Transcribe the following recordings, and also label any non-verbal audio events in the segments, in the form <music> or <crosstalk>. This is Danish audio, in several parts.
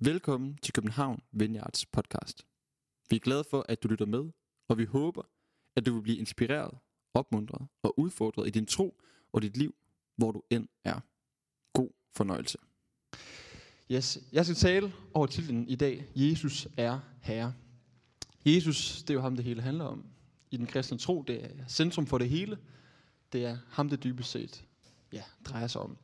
Velkommen til København Vineyards podcast. Vi er glade for, at du lytter med, og vi håber, at du vil blive inspireret, opmuntret og udfordret i din tro og dit liv, hvor du end er. God fornøjelse. Yes, jeg skal tale over titlen i dag. Jesus er Herre. Jesus, det er jo ham, det hele handler om. I den kristne tro, det er centrum for det hele. Det er ham, det dybest set ja, drejer sig om.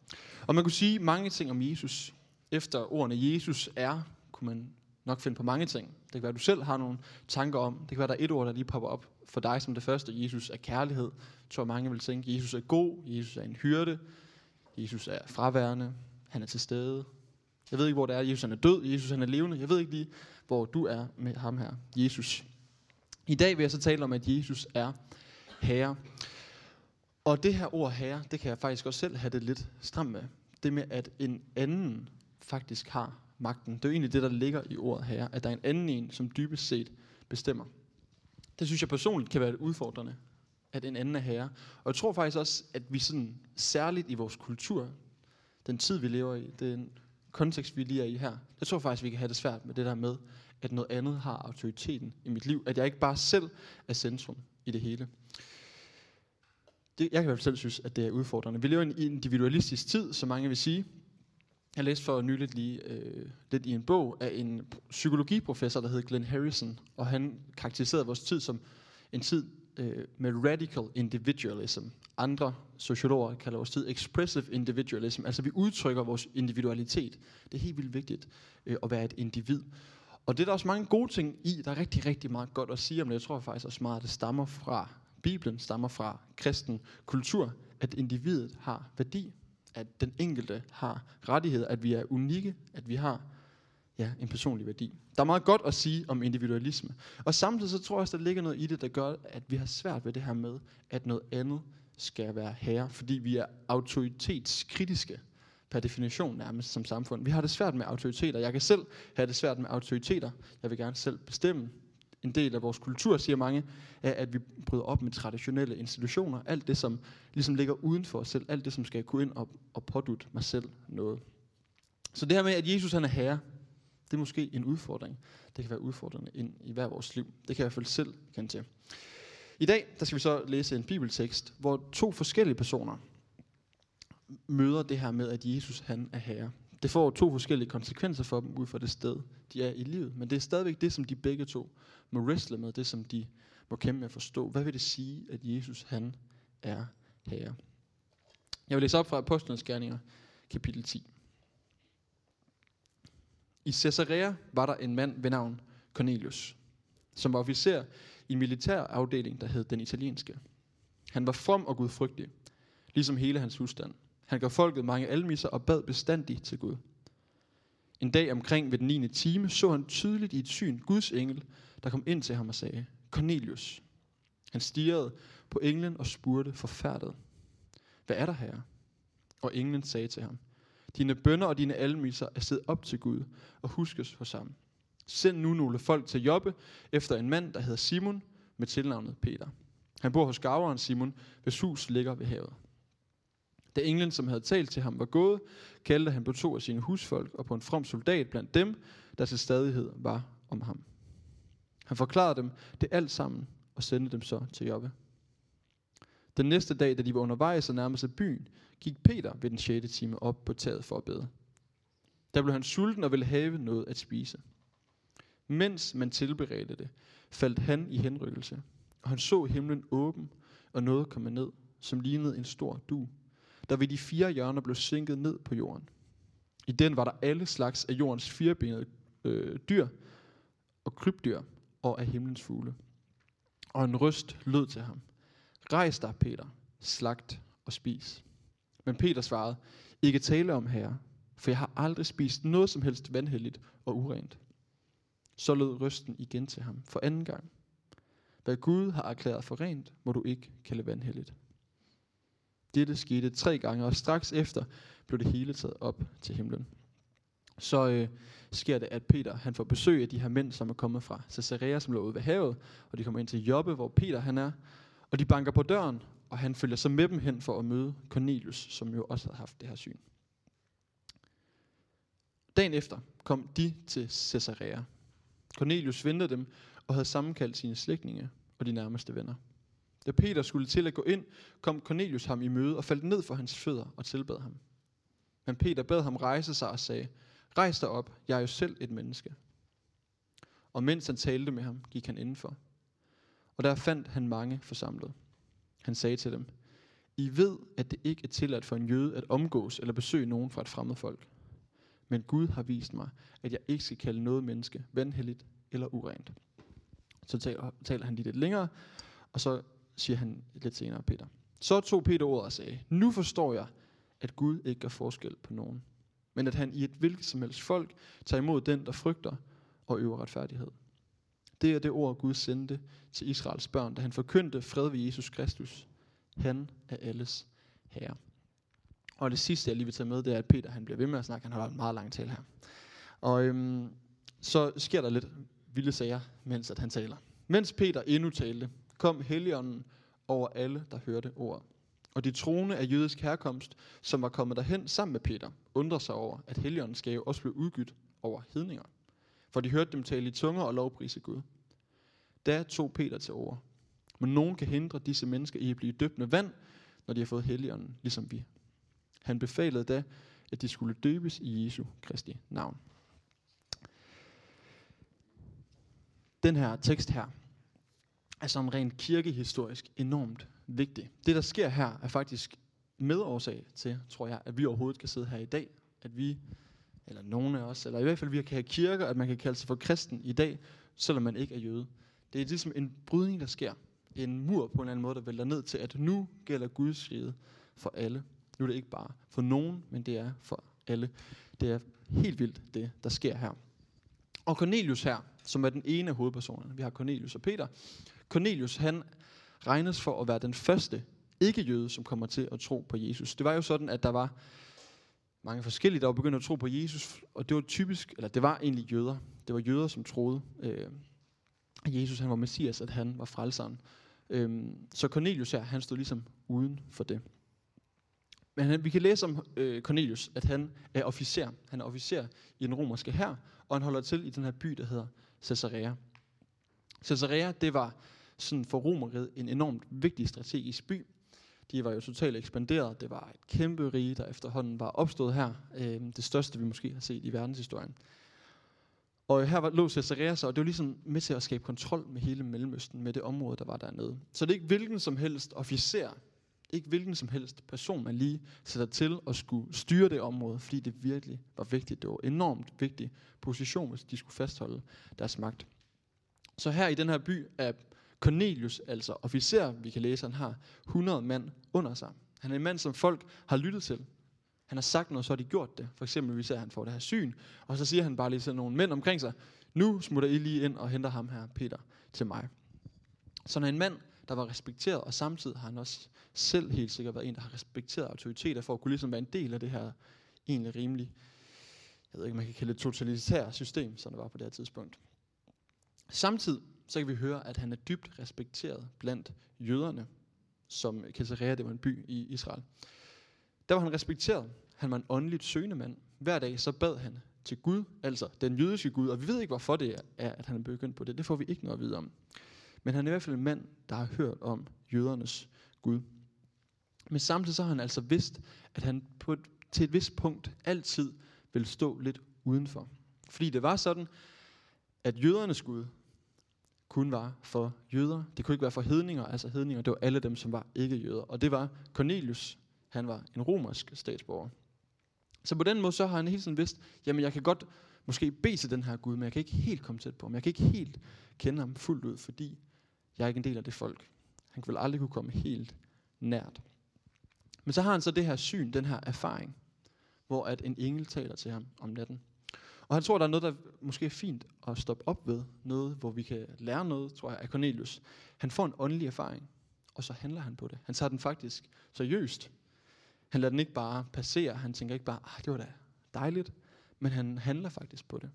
Og man kunne sige mange ting om Jesus. Efter ordene Jesus er, kunne man nok finde på mange ting. Det kan være, at du selv har nogle tanker om. Det kan være, at der er et ord, der lige popper op for dig som det første. Jesus er kærlighed. Jeg tror, mange vil tænke, Jesus er god. Jesus er en hyrde. Jesus er fraværende. Han er til stede. Jeg ved ikke, hvor det er. Jesus han er død. Jesus han er levende. Jeg ved ikke lige, hvor du er med ham her. Jesus. I dag vil jeg så tale om, at Jesus er herre. Og det her ord herre, det kan jeg faktisk også selv have det lidt stramt med. Det med, at en anden faktisk har magten. Det er jo egentlig det, der ligger i ordet herre. At der er en anden en, som dybest set bestemmer. Det synes jeg personligt kan være udfordrende. At en anden er herre. Og jeg tror faktisk også, at vi sådan, særligt i vores kultur, den tid vi lever i, den kontekst vi lige er i her, jeg tror faktisk, vi kan have det svært med det der med, at noget andet har autoriteten i mit liv. At jeg ikke bare selv er centrum i det hele. Det, jeg kan i hvert fald selv synes, at det er udfordrende. Vi lever i en individualistisk tid, som mange vil sige. Jeg læste for nyligt lige øh, lidt i en bog af en psykologiprofessor, der hed Glenn Harrison, og han karakteriserede vores tid som en tid øh, med radical individualism. Andre sociologer kalder vores tid expressive individualism, altså vi udtrykker vores individualitet. Det er helt vildt vigtigt øh, at være et individ. Og det er der også mange gode ting i. Der er rigtig, rigtig meget godt at sige om det. Jeg tror faktisk også meget, at det stammer fra Bibelen, stammer fra kristen kultur, at individet har værdi, at den enkelte har rettigheder, at vi er unikke, at vi har ja, en personlig værdi. Der er meget godt at sige om individualisme. Og samtidig så tror jeg også, der ligger noget i det, der gør, at vi har svært ved det her med, at noget andet skal være herre, fordi vi er autoritetskritiske per definition nærmest som samfund. Vi har det svært med autoriteter. Jeg kan selv have det svært med autoriteter. Jeg vil gerne selv bestemme. En del af vores kultur, siger mange, er, at vi bryder op med traditionelle institutioner. Alt det, som ligesom ligger uden for os selv. Alt det, som skal kunne ind og, og pådutte mig selv noget. Så det her med, at Jesus han er herre, det er måske en udfordring. Det kan være udfordrende ind i hver vores liv. Det kan jeg i hvert fald selv kende til. I dag der skal vi så læse en bibeltekst, hvor to forskellige personer møder det her med, at Jesus han er herre. Det får to forskellige konsekvenser for dem ud fra det sted, de er i livet. Men det er stadigvæk det, som de begge to må wrestle med, det som de må kæmpe med at forstå. Hvad vil det sige, at Jesus han er herre? Jeg vil læse op fra Apostlenes Gerninger, kapitel 10. I Caesarea var der en mand ved navn Cornelius, som var officer i en militær afdeling, der hed den italienske. Han var from og gudfrygtig, ligesom hele hans husstand. Han gav folket mange almisser og bad bestandigt til Gud. En dag omkring ved den 9. time så han tydeligt i et syn Guds engel, der kom ind til ham og sagde, Cornelius. Han stirrede på englen og spurgte forfærdet, hvad er der her? Og englen sagde til ham, dine bønder og dine almiser er siddet op til Gud og huskes hos ham. Send nu nogle folk til jobbe efter en mand, der hedder Simon, med tilnavnet Peter. Han bor hos gaveren Simon, hvis hus ligger ved havet. Da englen, som havde talt til ham, var gået, kaldte han på to af sine husfolk og på en from soldat blandt dem, der til stadighed var om ham. Han forklarede dem det alt sammen og sendte dem så til Jobbe. Den næste dag, da de var undervejs og nærmede sig byen, gik Peter ved den 6. time op på taget for at bede. Der blev han sulten og ville have noget at spise. Mens man tilberedte det, faldt han i henrykkelse, og han så himlen åben, og noget kom ned, som lignede en stor du, der ved de fire hjørner blev sænket ned på jorden. I den var der alle slags af jordens firebenede øh, dyr og krybdyr og af himlens fugle. Og en røst lød til ham. Rejs dig, Peter, slagt og spis. Men Peter svarede, ikke tale om herre, for jeg har aldrig spist noget som helst vandhelligt og urent. Så lød røsten igen til ham for anden gang. Hvad Gud har erklæret for rent, må du ikke kalde vandhelligt. Dette skete tre gange, og straks efter blev det hele taget op til himlen. Så øh, sker det, at Peter han får besøg af de her mænd, som er kommet fra Caesarea, som lå ude ved havet, og de kommer ind til Jobbe, hvor Peter han er, og de banker på døren, og han følger så med dem hen for at møde Cornelius, som jo også havde haft det her syn. Dagen efter kom de til Caesarea. Cornelius ventede dem og havde sammenkaldt sine slægtninge og de nærmeste venner. Da Peter skulle til at gå ind, kom Cornelius ham i møde og faldt ned for hans fødder og tilbad ham. Men Peter bad ham rejse sig og sagde, Rejs dig op, jeg er jo selv et menneske. Og mens han talte med ham, gik han indenfor. Og der fandt han mange forsamlet. Han sagde til dem, I ved, at det ikke er tilladt for en jøde at omgås eller besøge nogen fra et fremmed folk. Men Gud har vist mig, at jeg ikke skal kalde noget menneske vanhelligt eller urent. Så taler, taler han lige lidt længere, og så siger han lidt senere Peter. Så tog Peter ordet og sagde, nu forstår jeg, at Gud ikke gør forskel på nogen, men at han i et hvilket som helst folk tager imod den, der frygter og øver retfærdighed. Det er det ord, Gud sendte til Israels børn, da han forkyndte fred ved Jesus Kristus. Han er alles herre. Og det sidste, jeg lige vil tage med, det er, at Peter han bliver ved med at snakke. Han har en meget lang tale her. Og øhm, så sker der lidt vilde sager, mens at han taler. Mens Peter endnu talte, kom Helligånden over alle, der hørte ordet. Og de troende af jødisk herkomst, som var kommet derhen sammen med Peter, undrede sig over, at Helligåndens gave også blev udgydt over hedninger. For de hørte dem tale i tunger og lovprise Gud. Da tog Peter til over. Men nogen kan hindre disse mennesker i at blive døbt med vand, når de har fået Helligånden, ligesom vi. Han befalede da, at de skulle døbes i Jesu Kristi navn. Den her tekst her er som rent kirkehistorisk enormt vigtig. Det, der sker her, er faktisk medårsag til, tror jeg, at vi overhovedet kan sidde her i dag. At vi, eller nogen af os, eller i hvert fald vi kan have kirker, at man kan kalde sig for kristen i dag, selvom man ikke er jøde. Det er ligesom en brydning, der sker. En mur på en eller anden måde, der vælter ned til, at nu gælder Guds rige for alle. Nu er det ikke bare for nogen, men det er for alle. Det er helt vildt, det der sker her. Og Cornelius her, som er den ene af hovedpersonerne, vi har Cornelius og Peter. Cornelius, han regnes for at være den første ikke-jøde, som kommer til at tro på Jesus. Det var jo sådan, at der var mange forskellige, der var begyndt at tro på Jesus, og det var typisk, eller det var egentlig jøder. Det var jøder, som troede, øh, at Jesus han var Messias, at han var frelseren. Øh, så Cornelius her, han stod ligesom uden for det. Men han, vi kan læse om øh, Cornelius, at han er officer. Han er officer i den romerske hær, og han holder til i den her by, der hedder Caesarea. Caesarea, det var sådan for romeriet en enormt vigtig strategisk by. De var jo totalt ekspanderet. Det var et kæmpe rige, der efterhånden var opstået her. Øh, det største, vi måske har set i verdenshistorien. Og her var, lå Caesarea så, og det var ligesom med til at skabe kontrol med hele Mellemøsten, med det område, der var dernede. Så det er ikke hvilken som helst officer, ikke hvilken som helst person, man lige sætter til at skulle styre det område, fordi det virkelig var vigtigt. Det var enormt vigtig position, hvis de skulle fastholde deres magt. Så her i den her by er Cornelius, altså officer, vi kan læse, han har 100 mand under sig. Han er en mand, som folk har lyttet til. Han har sagt noget, så har de gjort det. For eksempel, vi ser, han får det her syn, og så siger han bare lige til nogle mænd omkring sig, nu smutter I lige ind og henter ham her, Peter, til mig. Så han er en mand, der var respekteret, og samtidig har han også selv helt sikkert været en, der har respekteret autoriteter, for at kunne ligesom være en del af det her egentlig rimelig, jeg ved ikke, man kan kalde det totalitære system, som det var på det her tidspunkt. Samtidig så kan vi høre, at han er dybt respekteret blandt jøderne, som Caesarea, det var en by i Israel. Der var han respekteret. Han var en åndeligt søgende mand. Hver dag så bad han til Gud, altså den jødiske Gud, og vi ved ikke, hvorfor det er, at han er begyndt på det. Det får vi ikke noget at vide om. Men han er i hvert fald en mand, der har hørt om jødernes Gud. Men samtidig så har han altså vidst, at han på et, til et vist punkt altid vil stå lidt udenfor. Fordi det var sådan, at jødernes Gud kun var for jøder. Det kunne ikke være for hedninger, altså hedninger, det var alle dem, som var ikke jøder. Og det var Cornelius, han var en romersk statsborger. Så på den måde så har han hele tiden vidst, jamen jeg kan godt måske bede til den her Gud, men jeg kan ikke helt komme tæt på ham. Jeg kan ikke helt kende ham fuldt ud, fordi jeg er ikke en del af det folk. Han vil aldrig kunne komme helt nært. Men så har han så det her syn, den her erfaring, hvor at en engel taler til ham om natten. Og han tror, der er noget, der måske er fint at stoppe op ved. Noget, hvor vi kan lære noget, tror jeg, af Cornelius. Han får en åndelig erfaring, og så handler han på det. Han tager den faktisk seriøst. Han lader den ikke bare passere. Han tænker ikke bare, ah, det var da dejligt. Men han handler faktisk på det.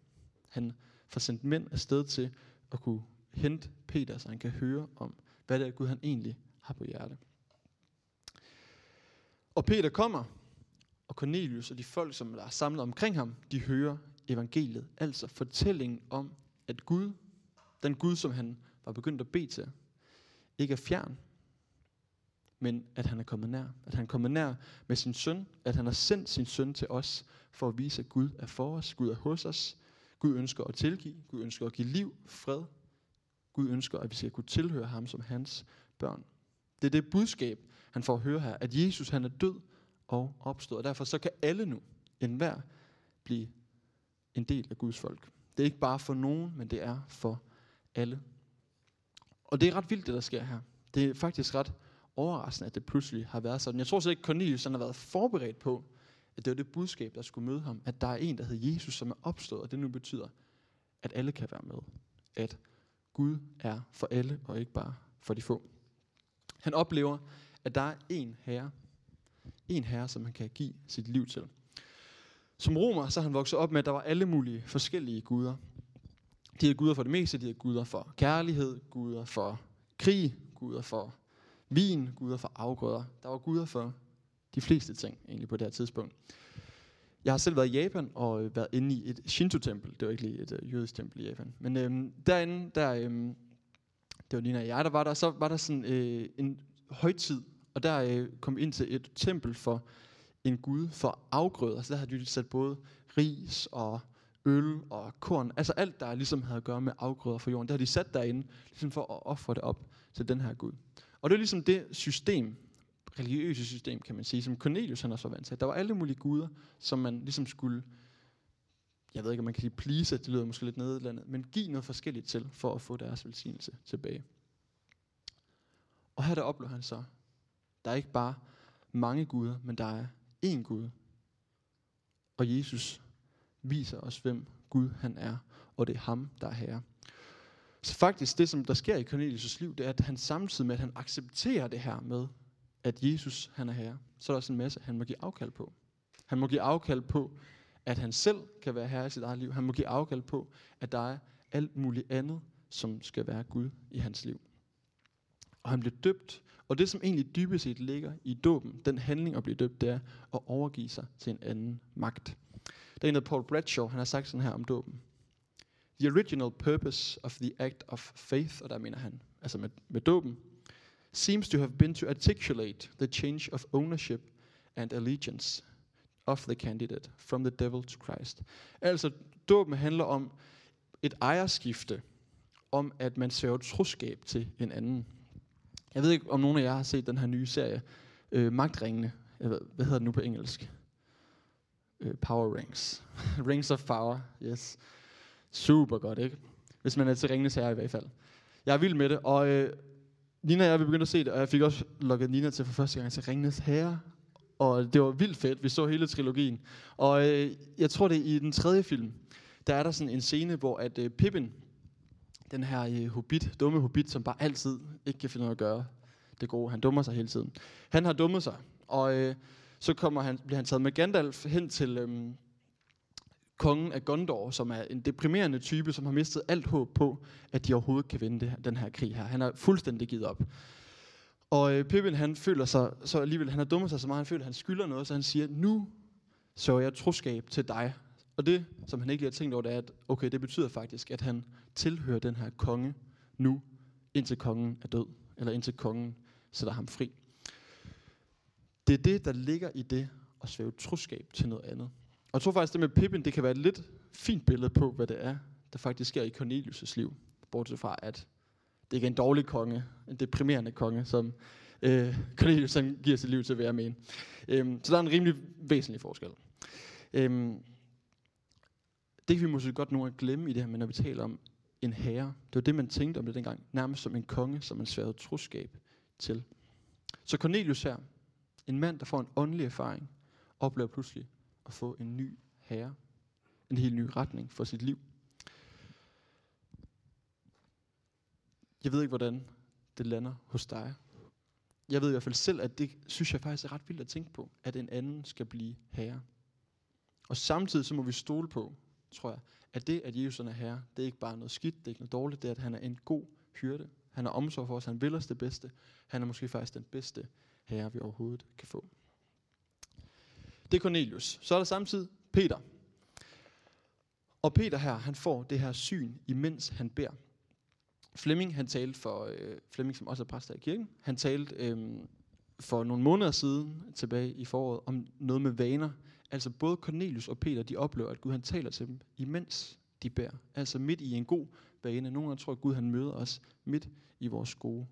Han får sendt mænd afsted til at kunne hente Peter, så han kan høre om, hvad det er, Gud han egentlig har på hjerte. Og Peter kommer, og Cornelius og de folk, som er samlet omkring ham, de hører evangeliet, altså fortællingen om, at Gud, den Gud, som han var begyndt at bede til, ikke er fjern, men at han er kommet nær. At han er kommet nær med sin søn, at han har sendt sin søn til os, for at vise, at Gud er for os, Gud er hos os, Gud ønsker at tilgive, Gud ønsker at give liv, fred. Gud ønsker, at vi skal kunne tilhøre ham som hans børn. Det er det budskab, han får at høre her, at Jesus han er død og opstået. Og derfor så kan alle nu, enhver, blive en del af Guds folk. Det er ikke bare for nogen, men det er for alle. Og det er ret vildt, det der sker her. Det er faktisk ret overraskende, at det pludselig har været sådan. Jeg tror så ikke, Cornelius han har været forberedt på, at det var det budskab, der skulle møde ham. At der er en, der hedder Jesus, som er opstået, og det nu betyder, at alle kan være med. At Gud er for alle, og ikke bare for de få. Han oplever, at der er en herre. En herre, som han kan give sit liv til. Som romer, så er han vokset op med, at der var alle mulige forskellige guder. De er guder for det meste, de er guder for kærlighed, guder for krig, guder for vin, guder for afgrøder. Der var guder for de fleste ting egentlig på det her tidspunkt. Jeg har selv været i Japan og øh, været inde i et Shinto-tempel. Det var ikke lige et øh, jødisk tempel i Japan. Men øhm, derinde, der, øhm, det var lige når jeg, der var der, så var der sådan øh, en højtid, og der øh, kom ind til et tempel for en gud for afgrøder. Så der havde de sat både ris og øl og korn, altså alt, der ligesom havde at gøre med afgrøder for jorden, det har de sat derinde, ligesom for at ofre det op til den her Gud. Og det er ligesom det system, religiøse system, kan man sige, som Cornelius han også var vant til. Der var alle mulige guder, som man ligesom skulle, jeg ved ikke, om man kan sige please, det lyder måske lidt nedlandet, men give noget forskelligt til, for at få deres velsignelse tilbage. Og her der oplever han så, der er ikke bare mange guder, men der er én Gud. Og Jesus viser os, hvem Gud han er, og det er ham, der er herre. Så faktisk det, som der sker i Cornelius' liv, det er, at han samtidig med, at han accepterer det her med, at Jesus han er herre, så er der også en masse, han må give afkald på. Han må give afkald på, at han selv kan være herre i sit eget liv. Han må give afkald på, at der er alt muligt andet, som skal være Gud i hans liv. Og han bliver døbt, og det som egentlig dybest set ligger i dåben, den handling at blive døbt, det er at overgive sig til en anden magt. Der er en af Paul Bradshaw, han har sagt sådan her om dåben. The original purpose of the act of faith, og der mener han, altså med, med dåben, seems to have been to articulate the change of ownership and allegiance of the candidate from the devil to Christ. Altså, dåben handler om et ejerskifte, om at man svæver troskab til en anden. Jeg ved ikke, om nogen af jer har set den her nye serie, øh, Magtringene. Jeg ved, hvad hedder den nu på engelsk? Øh, Power Rings. <laughs> Rings of Power, yes. Super godt, ikke? Hvis man er til Ringenes Herre i hvert fald. Jeg er vild med det, og øh, Nina og jeg vi begyndte at se det, og jeg fik også lukket Nina til for første gang til Ringenes Herre. Og det var vildt fedt, vi så hele trilogien. Og øh, jeg tror det er i den tredje film, der er der sådan en scene, hvor at øh, Pippin, den her øh, hobbit, dumme hobbit, som bare altid ikke kan finde noget at gøre det gode, han dummer sig hele tiden. Han har dummet sig, og øh, så kommer han, bliver han taget med Gandalf hen til øh, kongen af Gondor, som er en deprimerende type, som har mistet alt håb på, at de overhovedet kan vinde det her, den her krig her. Han er fuldstændig givet op. Og øh, Pippin, han føler sig, så alligevel, han har dummet sig så meget, han føler, at han skylder noget, så han siger, nu sørger jeg troskab til dig. Og det, som han ikke lige har tænkt over, det er, at okay, det betyder faktisk, at han tilhører den her konge nu, indtil kongen er død, eller indtil kongen sætter ham fri. Det er det, der ligger i det at svæve troskab til noget andet. Og jeg tror faktisk, det med Pippin, det kan være et lidt fint billede på, hvad det er, der faktisk sker i Cornelius' liv. Bortset fra, at det ikke er en dårlig konge, en deprimerende konge, som øh, <laughs> Cornelius han giver sit liv til at være mener. Øhm, så der er en rimelig væsentlig forskel. Øhm, det kan vi måske godt nogle gange glemme i det her, men når vi taler om en herre, det var det, man tænkte om det dengang, nærmest som en konge, som man sværede troskab til. Så Cornelius her, en mand, der får en åndelig erfaring, oplever pludselig at få en ny herre, en helt ny retning for sit liv. Jeg ved ikke, hvordan det lander hos dig. Jeg ved i hvert fald selv, at det synes jeg faktisk er ret vildt at tænke på, at en anden skal blive herre. Og samtidig så må vi stole på, tror jeg, at det, at Jesus er herre, det er ikke bare noget skidt, det er ikke noget dårligt, det er, at han er en god hyrde. Han har omsorg for os, han vil os det bedste. Han er måske faktisk den bedste herre, vi overhovedet kan få. Det er Cornelius. Så er der samtidig Peter. Og Peter her, han får det her syn, imens han beder. Flemming, han talte for, øh, Flemming som også er præst i kirken, han talte øh, for nogle måneder siden, tilbage i foråret, om noget med vaner. Altså både Cornelius og Peter, de oplever, at Gud han taler til dem, imens de bærer. Altså midt i en god vane. Nogle gange tror, at Gud han møder os midt i vores gode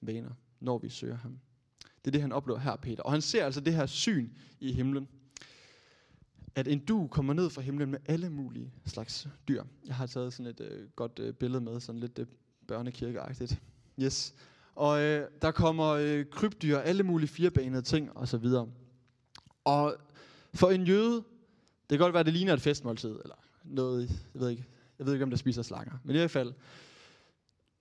vaner, når vi søger ham. Det er det, han oplever her, Peter. Og han ser altså det her syn i himlen. At en du kommer ned fra himlen med alle mulige slags dyr. Jeg har taget sådan et øh, godt øh, billede med, sådan lidt øh, børnekirkeagtigt. Yes. Og øh, der kommer øh, krybdyr, alle mulige firebanede ting og så videre. Og for en jøde, det kan godt være, at det ligner et festmåltid, eller noget, jeg ved ikke, jeg ved ikke, om der spiser slanger. Men i hvert fald,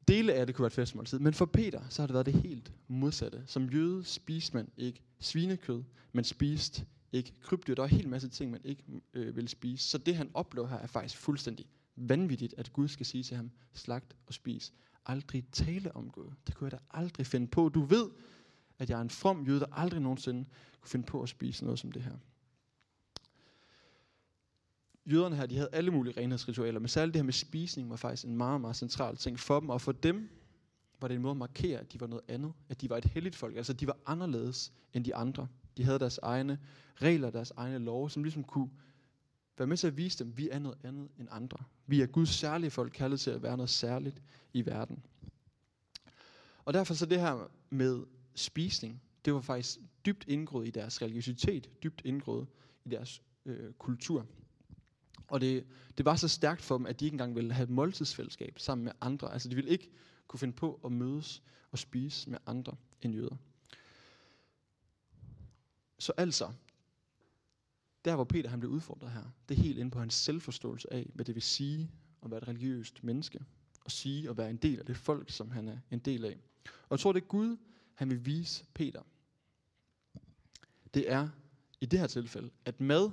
dele af det kunne være et festmåltid. Men for Peter, så har det været det helt modsatte. Som jøde spiste man ikke svinekød, man spiste ikke krybdyr. Der var en hel masse ting, man ikke øh, ville spise. Så det, han oplever her, er faktisk fuldstændig vanvittigt, at Gud skal sige til ham, slagt og spis. Aldrig tale om Gud. Det kunne jeg da aldrig finde på. Du ved, at jeg er en from jøde, der aldrig nogensinde kunne finde på at spise noget som det her jøderne her, de havde alle mulige renhedsritualer, men særligt det her med spisning var faktisk en meget, meget central ting for dem, og for dem var det en måde at markere, at de var noget andet, at de var et helligt folk, altså de var anderledes end de andre. De havde deres egne regler, deres egne love, som ligesom kunne være med til at vise dem, at vi er noget andet end andre. Vi er Guds særlige folk, kaldet til at være noget særligt i verden. Og derfor så det her med spisning, det var faktisk dybt indgået i deres religiøsitet, dybt indgået i deres øh, kultur. Og det, det var så stærkt for dem, at de ikke engang ville have et måltidsfællesskab sammen med andre. Altså de ville ikke kunne finde på at mødes og spise med andre end jøder. Så altså, der hvor Peter han blev udfordret her, det er helt inde på hans selvforståelse af, hvad det vil sige at være et religiøst menneske. Og sige at være en del af det folk, som han er en del af. Og jeg tror, det er Gud, han vil vise Peter. Det er i det her tilfælde, at mad,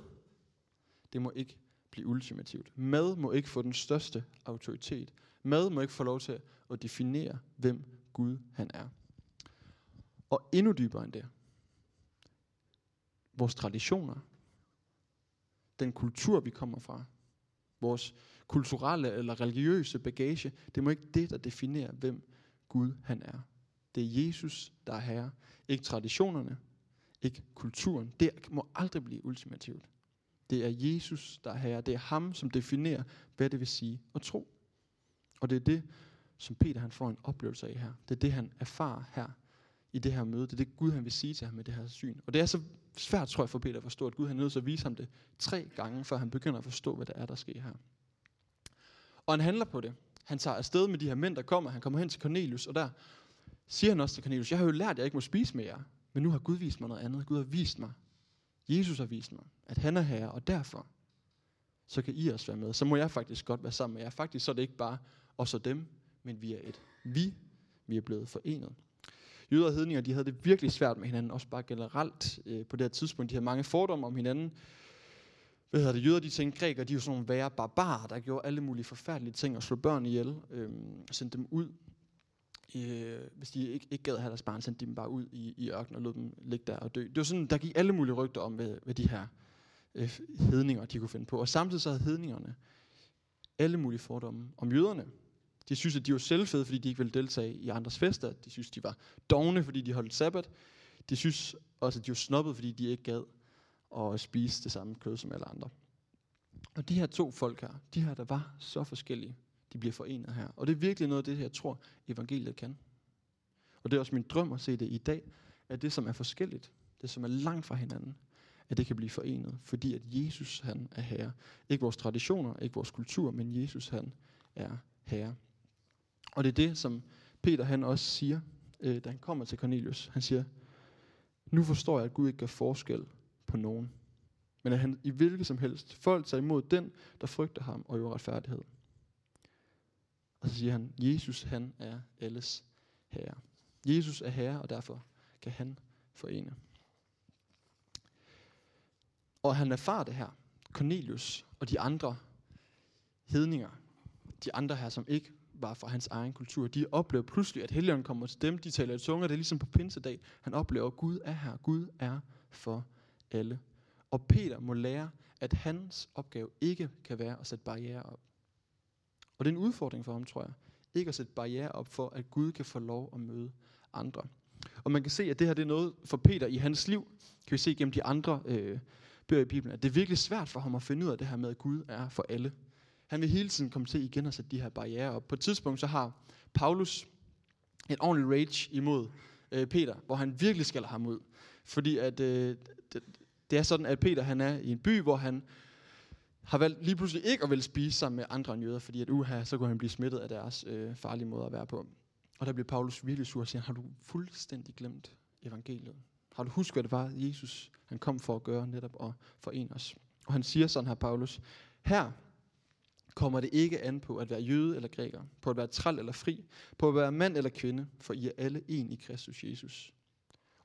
det må ikke blive ultimativt. Mad må ikke få den største autoritet. Mad må ikke få lov til at definere, hvem Gud han er. Og endnu dybere end det. Vores traditioner, den kultur, vi kommer fra, vores kulturelle eller religiøse bagage, det må ikke det, der definerer, hvem Gud han er. Det er Jesus, der er herre. Ikke traditionerne, ikke kulturen. Det må aldrig blive ultimativt. Det er Jesus, der er herre. Det er ham, som definerer, hvad det vil sige at tro. Og det er det, som Peter han får en oplevelse af her. Det er det, han erfarer her i det her møde. Det er det, Gud han vil sige til ham med det her syn. Og det er så svært, tror jeg, for Peter at forstå, at Gud han er nødt til at vise ham det tre gange, før han begynder at forstå, hvad det er, der sker her. Og han handler på det. Han tager afsted med de her mænd, der kommer. Han kommer hen til Cornelius, og der siger han også til Cornelius, jeg har jo lært, at jeg ikke må spise med jer. Men nu har Gud vist mig noget andet. Gud har vist mig, Jesus har vist mig, at han er herre, og derfor, så kan I også være med. Så må jeg faktisk godt være sammen med jer. Faktisk så er det ikke bare os og dem, men vi er et. Vi, vi er blevet forenet. Jøder og hedninger, de havde det virkelig svært med hinanden, også bare generelt øh, på det her tidspunkt. De havde mange fordomme om hinanden. Hvad hedder det? Jøder, de tænkte, grækere, de er jo sådan nogle værre barbarer, der gjorde alle mulige forfærdelige ting og slog børn ihjel, øh, sendte dem ud øh, hvis de ikke, ikke gad have deres barn, sendte de dem bare ud i, i ørkenen og lod dem ligge der og dø. Det var sådan, der gik alle mulige rygter om, hvad, hvad de her øh, hedninger, de kunne finde på. Og samtidig så havde hedningerne alle mulige fordomme om jøderne. De synes, at de var selvfede, fordi de ikke ville deltage i andres fester. De synes, de var dogne, fordi de holdt sabbat. De synes også, at de var snobbet, fordi de ikke gad at spise det samme kød som alle andre. Og de her to folk her, de her, der var så forskellige, de bliver forenet her. Og det er virkelig noget af det, jeg tror, evangeliet kan. Og det er også min drøm at se det i dag, at det, som er forskelligt, det, som er langt fra hinanden, at det kan blive forenet, fordi at Jesus, han er herre. Ikke vores traditioner, ikke vores kultur, men Jesus, han er herre. Og det er det, som Peter han også siger, øh, da han kommer til Cornelius. Han siger, nu forstår jeg, at Gud ikke gør forskel på nogen, men at han i hvilket som helst folk tager imod den, der frygter ham og jo retfærdighed. Og så siger han, Jesus han er alles herre. Jesus er herre, og derfor kan han forene. Og han erfarer det her. Cornelius og de andre hedninger, de andre her, som ikke var fra hans egen kultur, de oplever pludselig, at Helligånden kommer til dem, de taler i tunger, det er ligesom på pinsedag. Han oplever, at Gud er her, Gud er for alle. Og Peter må lære, at hans opgave ikke kan være at sætte barriere op. Og det er en udfordring for ham, tror jeg. Ikke at sætte barriere op for, at Gud kan få lov at møde andre. Og man kan se, at det her det er noget for Peter i hans liv. Kan vi se gennem de andre øh, bøger i Bibelen, at det er virkelig svært for ham at finde ud af det her med, at Gud er for alle. Han vil hele tiden komme til igen at sætte de her barriere op. På et tidspunkt så har Paulus en ordentlig rage imod øh, Peter, hvor han virkelig skal ham ud. Fordi at, øh, det, det er sådan, at Peter han er i en by, hvor han har valgt lige pludselig ikke at ville spise sammen med andre end jøder, fordi at uha, så kunne han blive smittet af deres øh, farlige måde at være på. Og der bliver Paulus virkelig sur og siger, har du fuldstændig glemt evangeliet? Har du husket, hvad det var, Jesus han kom for at gøre netop og forene os? Og han siger sådan her, Paulus, her kommer det ikke an på at være jøde eller græker, på at være træl eller fri, på at være mand eller kvinde, for I er alle en i Kristus Jesus.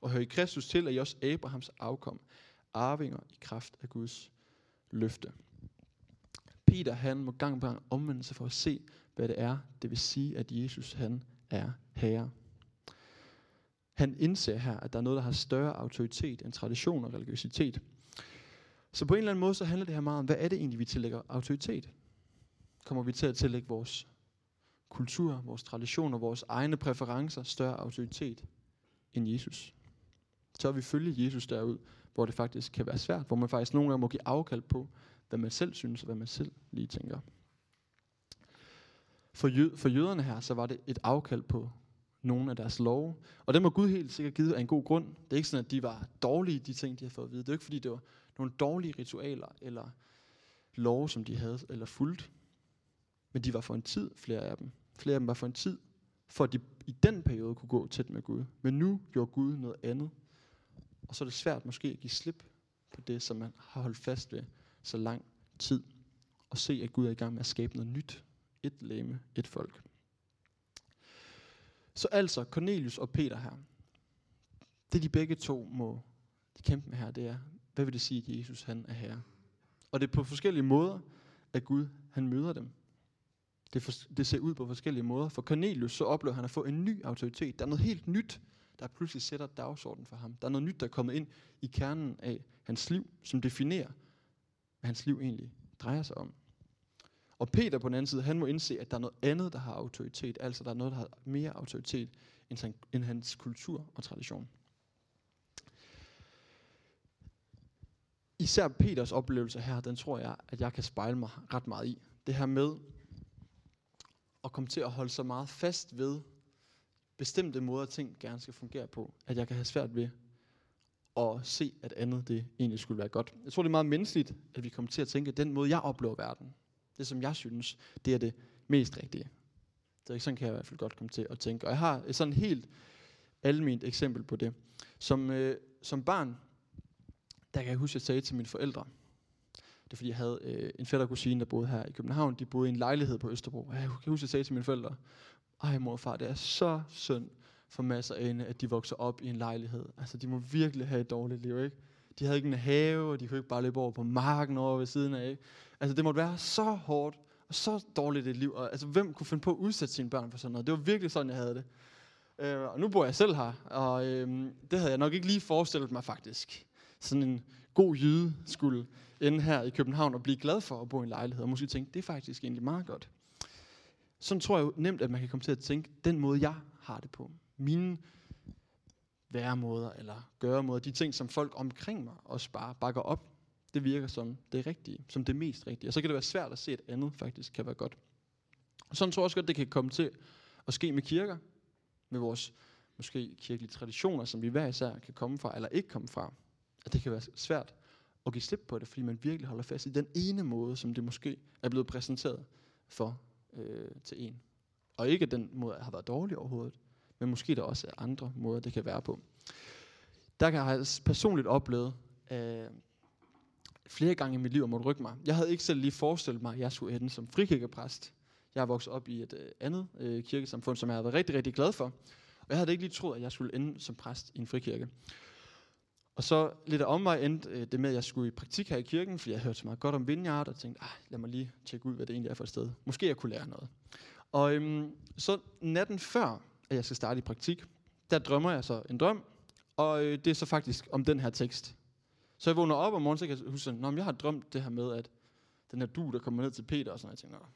Og hør i Kristus til, at I også Abrahams afkom, arvinger i kraft af Guds løfte. Peter han må gang på gang omvende sig for at se, hvad det er, det vil sige, at Jesus han er herre. Han indser her, at der er noget, der har større autoritet end tradition og religiøsitet. Så på en eller anden måde, så handler det her meget om, hvad er det egentlig, vi tillægger autoritet? Kommer vi til at tillægge vores kultur, vores traditioner, vores egne præferencer større autoritet end Jesus? Så vi følge Jesus derud, hvor det faktisk kan være svært, hvor man faktisk nogle gange må give afkald på, hvad man selv synes, og hvad man selv lige tænker. For, jød, for jøderne her, så var det et afkald på nogle af deres love. Og det må Gud helt sikkert give af en god grund. Det er ikke sådan, at de var dårlige, de ting, de havde fået at vide. Det er ikke, fordi det var nogle dårlige ritualer eller love, som de havde eller fulgt. Men de var for en tid, flere af dem. Flere af dem var for en tid, for at de i den periode kunne gå tæt med Gud. Men nu gjorde Gud noget andet. Og så er det svært måske at give slip på det, som man har holdt fast ved så lang tid. Og se, at Gud er i gang med at skabe noget nyt. Et læme, et folk. Så altså, Cornelius og Peter her, det de begge to må de kæmpe med her, det er, hvad vil det sige, at Jesus han er herre? Og det er på forskellige måder, at Gud han møder dem. Det, for, det ser ud på forskellige måder. For Cornelius så oplever han at få en ny autoritet. Der er noget helt nyt, der pludselig sætter dagsordenen for ham. Der er noget nyt, der er kommet ind i kernen af hans liv, som definerer, hvad hans liv egentlig drejer sig om. Og Peter på den anden side, han må indse, at der er noget andet, der har autoritet. Altså der er noget, der har mere autoritet end, end hans kultur og tradition. Især Peters oplevelse her, den tror jeg, at jeg kan spejle mig ret meget i. Det her med at komme til at holde så meget fast ved bestemte måder, ting gerne skal fungere på, at jeg kan have svært ved at se, at andet det egentlig skulle være godt. Jeg tror, det er meget menneskeligt, at vi kommer til at tænke, at den måde, jeg oplever verden, det som jeg synes, det er det mest rigtige. Det er ikke sådan, kan jeg i hvert fald godt komme til at tænke. Og jeg har et sådan helt almindeligt eksempel på det. Som, øh, som barn, der kan jeg huske, at jeg sagde til mine forældre, det er fordi, jeg havde øh, en fætter og kusine, der boede her i København. De boede i en lejlighed på Østerbro. Jeg kan huske, at jeg sagde til mine forældre, ej mor og far, det er så synd for masser af ene, at de vokser op i en lejlighed. Altså, de må virkelig have et dårligt liv, ikke? De havde ikke en have, og de kunne ikke bare løbe over på marken over ved siden af, ikke? Altså, det måtte være så hårdt, og så dårligt et liv. Og, altså, hvem kunne finde på at udsætte sine børn for sådan noget? Det var virkelig sådan, jeg havde det. Øh, og nu bor jeg selv her, og øh, det havde jeg nok ikke lige forestillet mig faktisk. Sådan en god jyde skulle ende her i København og blive glad for at bo i en lejlighed, og måske tænke, det er faktisk egentlig meget godt. Sådan tror jeg jo nemt, at man kan komme til at tænke, den måde jeg har det på, mine væremåder eller gøremåder, de ting, som folk omkring mig også bare bakker op, det virker som det rigtige, som det mest rigtige. Og så kan det være svært at se, at andet faktisk kan være godt. Og sådan tror jeg også godt, det kan komme til at ske med kirker, med vores måske kirkelige traditioner, som vi hver især kan komme fra, eller ikke komme fra. At det kan være svært at give slip på det, fordi man virkelig holder fast i den ene måde, som det måske er blevet præsenteret for øh, til en. Og ikke at den måde har været dårlig overhovedet, men måske der også er andre måder, det kan være på. Der kan jeg personligt oplevet øh, flere gange i mit liv at måtte rykke mig. Jeg havde ikke selv lige forestillet mig, at jeg skulle ende som frikirkepræst. Jeg er vokset op i et øh, andet øh, kirkesamfund, som jeg har været rigtig, rigtig glad for. Og jeg havde ikke lige troet, at jeg skulle ende som præst i en frikirke. Og så lidt af omvej endte øh, det med, at jeg skulle i praktik her i kirken, fordi jeg hørte så meget godt om Vineyard, og tænkte, ah, lad mig lige tjekke ud, hvad det egentlig er for et sted. Måske jeg kunne lære noget. Og øhm, så natten før, at jeg skal starte i praktik, der drømmer jeg så en drøm, og øh, det er så faktisk om den her tekst, Så jeg vågner op om morgenen, så kan jeg huske, at jeg har drømt det her med, at den her du, der kommer ned til Peter, og sådan noget, jeg tænker,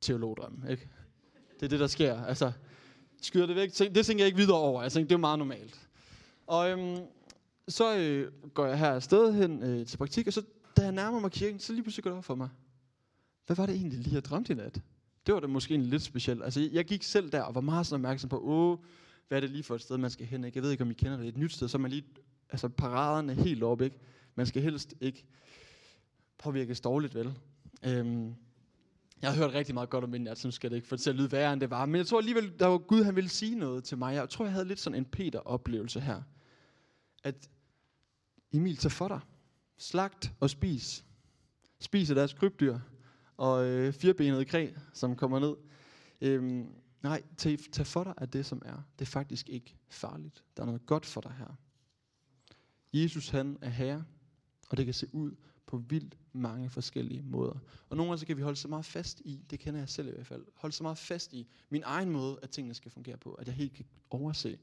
teologdrøm, ikke? Det er det, der sker. Altså, skyder det væk. Det tænker jeg ikke videre over. Jeg tænker, det er meget normalt. Og øhm, så øh, går jeg her afsted hen øh, til praktik, og så da jeg nærmer mig kirken, så lige pludselig går det op for mig. Hvad var det egentlig lige, jeg drømte i nat? Det var da måske en lidt specielt. Altså, jeg gik selv der og var meget sådan opmærksom på, åh, hvad er det lige for et sted, man skal hen? Ikke? Jeg ved ikke, om I kender det. Et nyt sted, så man lige, altså paraderne helt op, ikke? Man skal helst ikke påvirkes dårligt, vel? Øhm, jeg har hørt rigtig meget godt om jeg synes skal det ikke få det til at lyde værre, end det var. Men jeg tror alligevel, der var Gud, han ville sige noget til mig. Jeg tror, jeg havde lidt sådan en Peter-oplevelse her. At Emil, tag for dig. Slagt og spis. Spis af deres krybdyr. Og øh, firebenede kræ, som kommer ned. Øhm, nej, tag, tag for dig af det, som er. Det er faktisk ikke farligt. Der er noget godt for dig her. Jesus, han er herre. Og det kan se ud på vildt mange forskellige måder. Og nogle gange så kan vi holde så meget fast i, det kender jeg selv i hvert fald, holde så meget fast i min egen måde, at tingene skal fungere på, at jeg helt kan overse,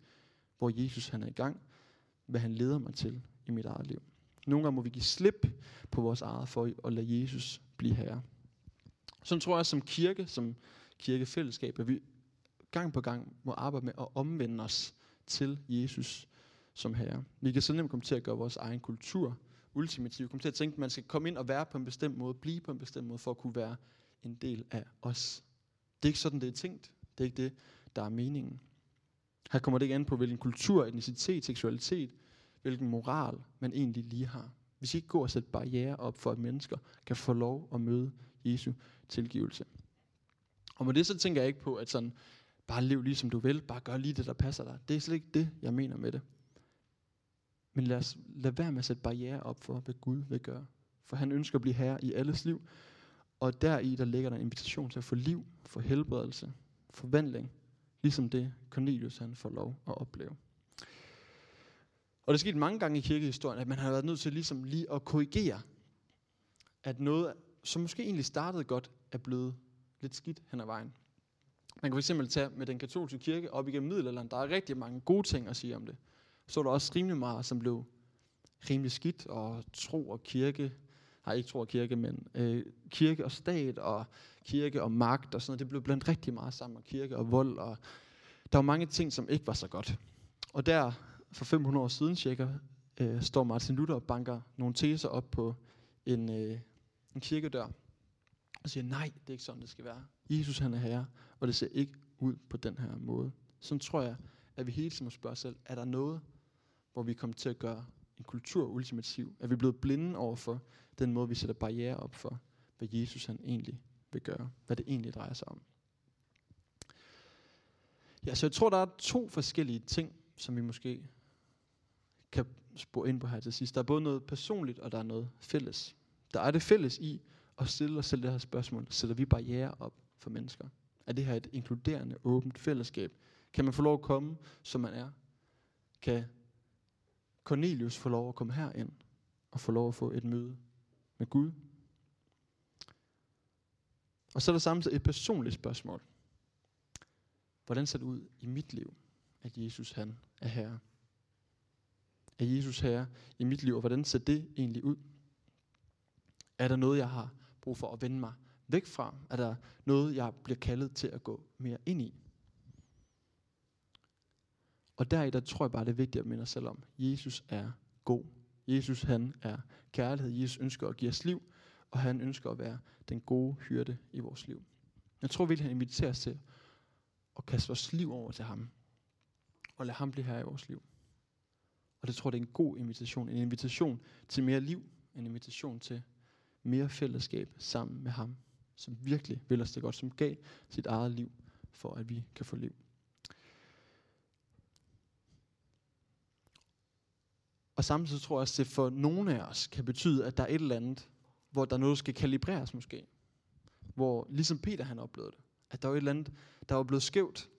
hvor Jesus han er i gang, hvad han leder mig til i mit eget liv. Nogle gange må vi give slip på vores eget for at lade Jesus blive herre. Så tror jeg som kirke, som kirkefællesskab, at vi gang på gang må arbejde med at omvende os til Jesus som herre. Vi kan så nemt komme til at gøre vores egen kultur ultimativ. Kom til at tænke, at man skal komme ind og være på en bestemt måde, blive på en bestemt måde, for at kunne være en del af os. Det er ikke sådan, det er tænkt. Det er ikke det, der er meningen. Her kommer det ikke an på, hvilken kultur, etnicitet, seksualitet, hvilken moral man egentlig lige har. Vi skal ikke gå og sætte barriere op for, at mennesker kan få lov at møde Jesu tilgivelse. Og med det så tænker jeg ikke på, at sådan, bare lev lige som du vil, bare gør lige det, der passer dig. Det er slet ikke det, jeg mener med det. Men lad os lad være med at sætte barriere op for, hvad Gud vil gøre. For han ønsker at blive herre i alles liv. Og deri der ligger der en invitation til at få liv, få helbredelse, forvandling. Ligesom det Cornelius han får lov at opleve. Og det skete mange gange i kirkehistorien, at man har været nødt til ligesom lige at korrigere, at noget, som måske egentlig startede godt, er blevet lidt skidt hen ad vejen. Man kan fx tage med den katolske kirke op igennem middelalderen. Der er rigtig mange gode ting at sige om det så er der også rimelig meget, som blev rimelig skidt, og tro og kirke, har ikke tro og kirke, men øh, kirke og stat, og kirke og magt og sådan noget, det blev blandt rigtig meget sammen, og kirke og vold, og der var mange ting, som ikke var så godt. Og der, for 500 år siden cirka, øh, står Martin Luther og banker nogle teser op på en, øh, en kirkedør, og siger, nej, det er ikke sådan, det skal være. Jesus han er herre, og det ser ikke ud på den her måde. Så tror jeg, at vi hele tiden må spørge os selv, er der noget, hvor vi kommer til at gøre en kultur ultimativ? Er vi blevet blinde over for den måde, vi sætter barriere op for, hvad Jesus han egentlig vil gøre? Hvad det egentlig drejer sig om? Ja, så jeg tror, der er to forskellige ting, som vi måske kan spore ind på her til sidst. Der er både noget personligt, og der er noget fælles. Der er det fælles i at stille os selv det her spørgsmål. Sætter vi barriere op for mennesker? Er det her et inkluderende, åbent fællesskab? Kan man få lov at komme, som man er? Kan Cornelius få lov at komme herind og få lov at få et møde med Gud. Og så er der samtidig et personligt spørgsmål. Hvordan ser det ud i mit liv, at Jesus han er herre? Er Jesus herre i mit liv, og hvordan ser det egentlig ud? Er der noget, jeg har brug for at vende mig væk fra? Er der noget, jeg bliver kaldet til at gå mere ind i? Og der der tror jeg bare, det er vigtigt at minde os selv om, Jesus er god. Jesus han er kærlighed. Jesus ønsker at give os liv, og han ønsker at være den gode hyrde i vores liv. Jeg tror virkelig, han inviterer os til at kaste vores liv over til ham. Og lade ham blive her i vores liv. Og det tror jeg, det er en god invitation. En invitation til mere liv. En invitation til mere fællesskab sammen med ham. Som virkelig vil os det godt. Som gav sit eget liv for, at vi kan få liv. Og samtidig tror jeg også, at det for nogle af os kan betyde, at der er et eller andet, hvor der er noget, der skal kalibreres måske. Hvor, ligesom Peter han oplevede det, at der var et eller andet, der var blevet skævt.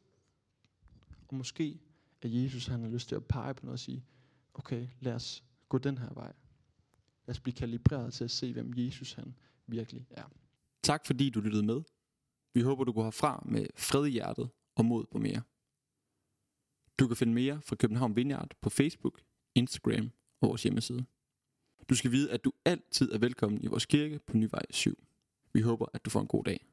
Og måske, at Jesus han har lyst til at pege på noget og sige, okay, lad os gå den her vej. Lad os blive kalibreret til at se, hvem Jesus han virkelig er. Tak fordi du lyttede med. Vi håber, du går herfra med fred i hjertet og mod på mere. Du kan finde mere fra København Vineyard på Facebook, Instagram og vores hjemmeside. Du skal vide, at du altid er velkommen i vores kirke på Nyvej 7. Vi håber, at du får en god dag.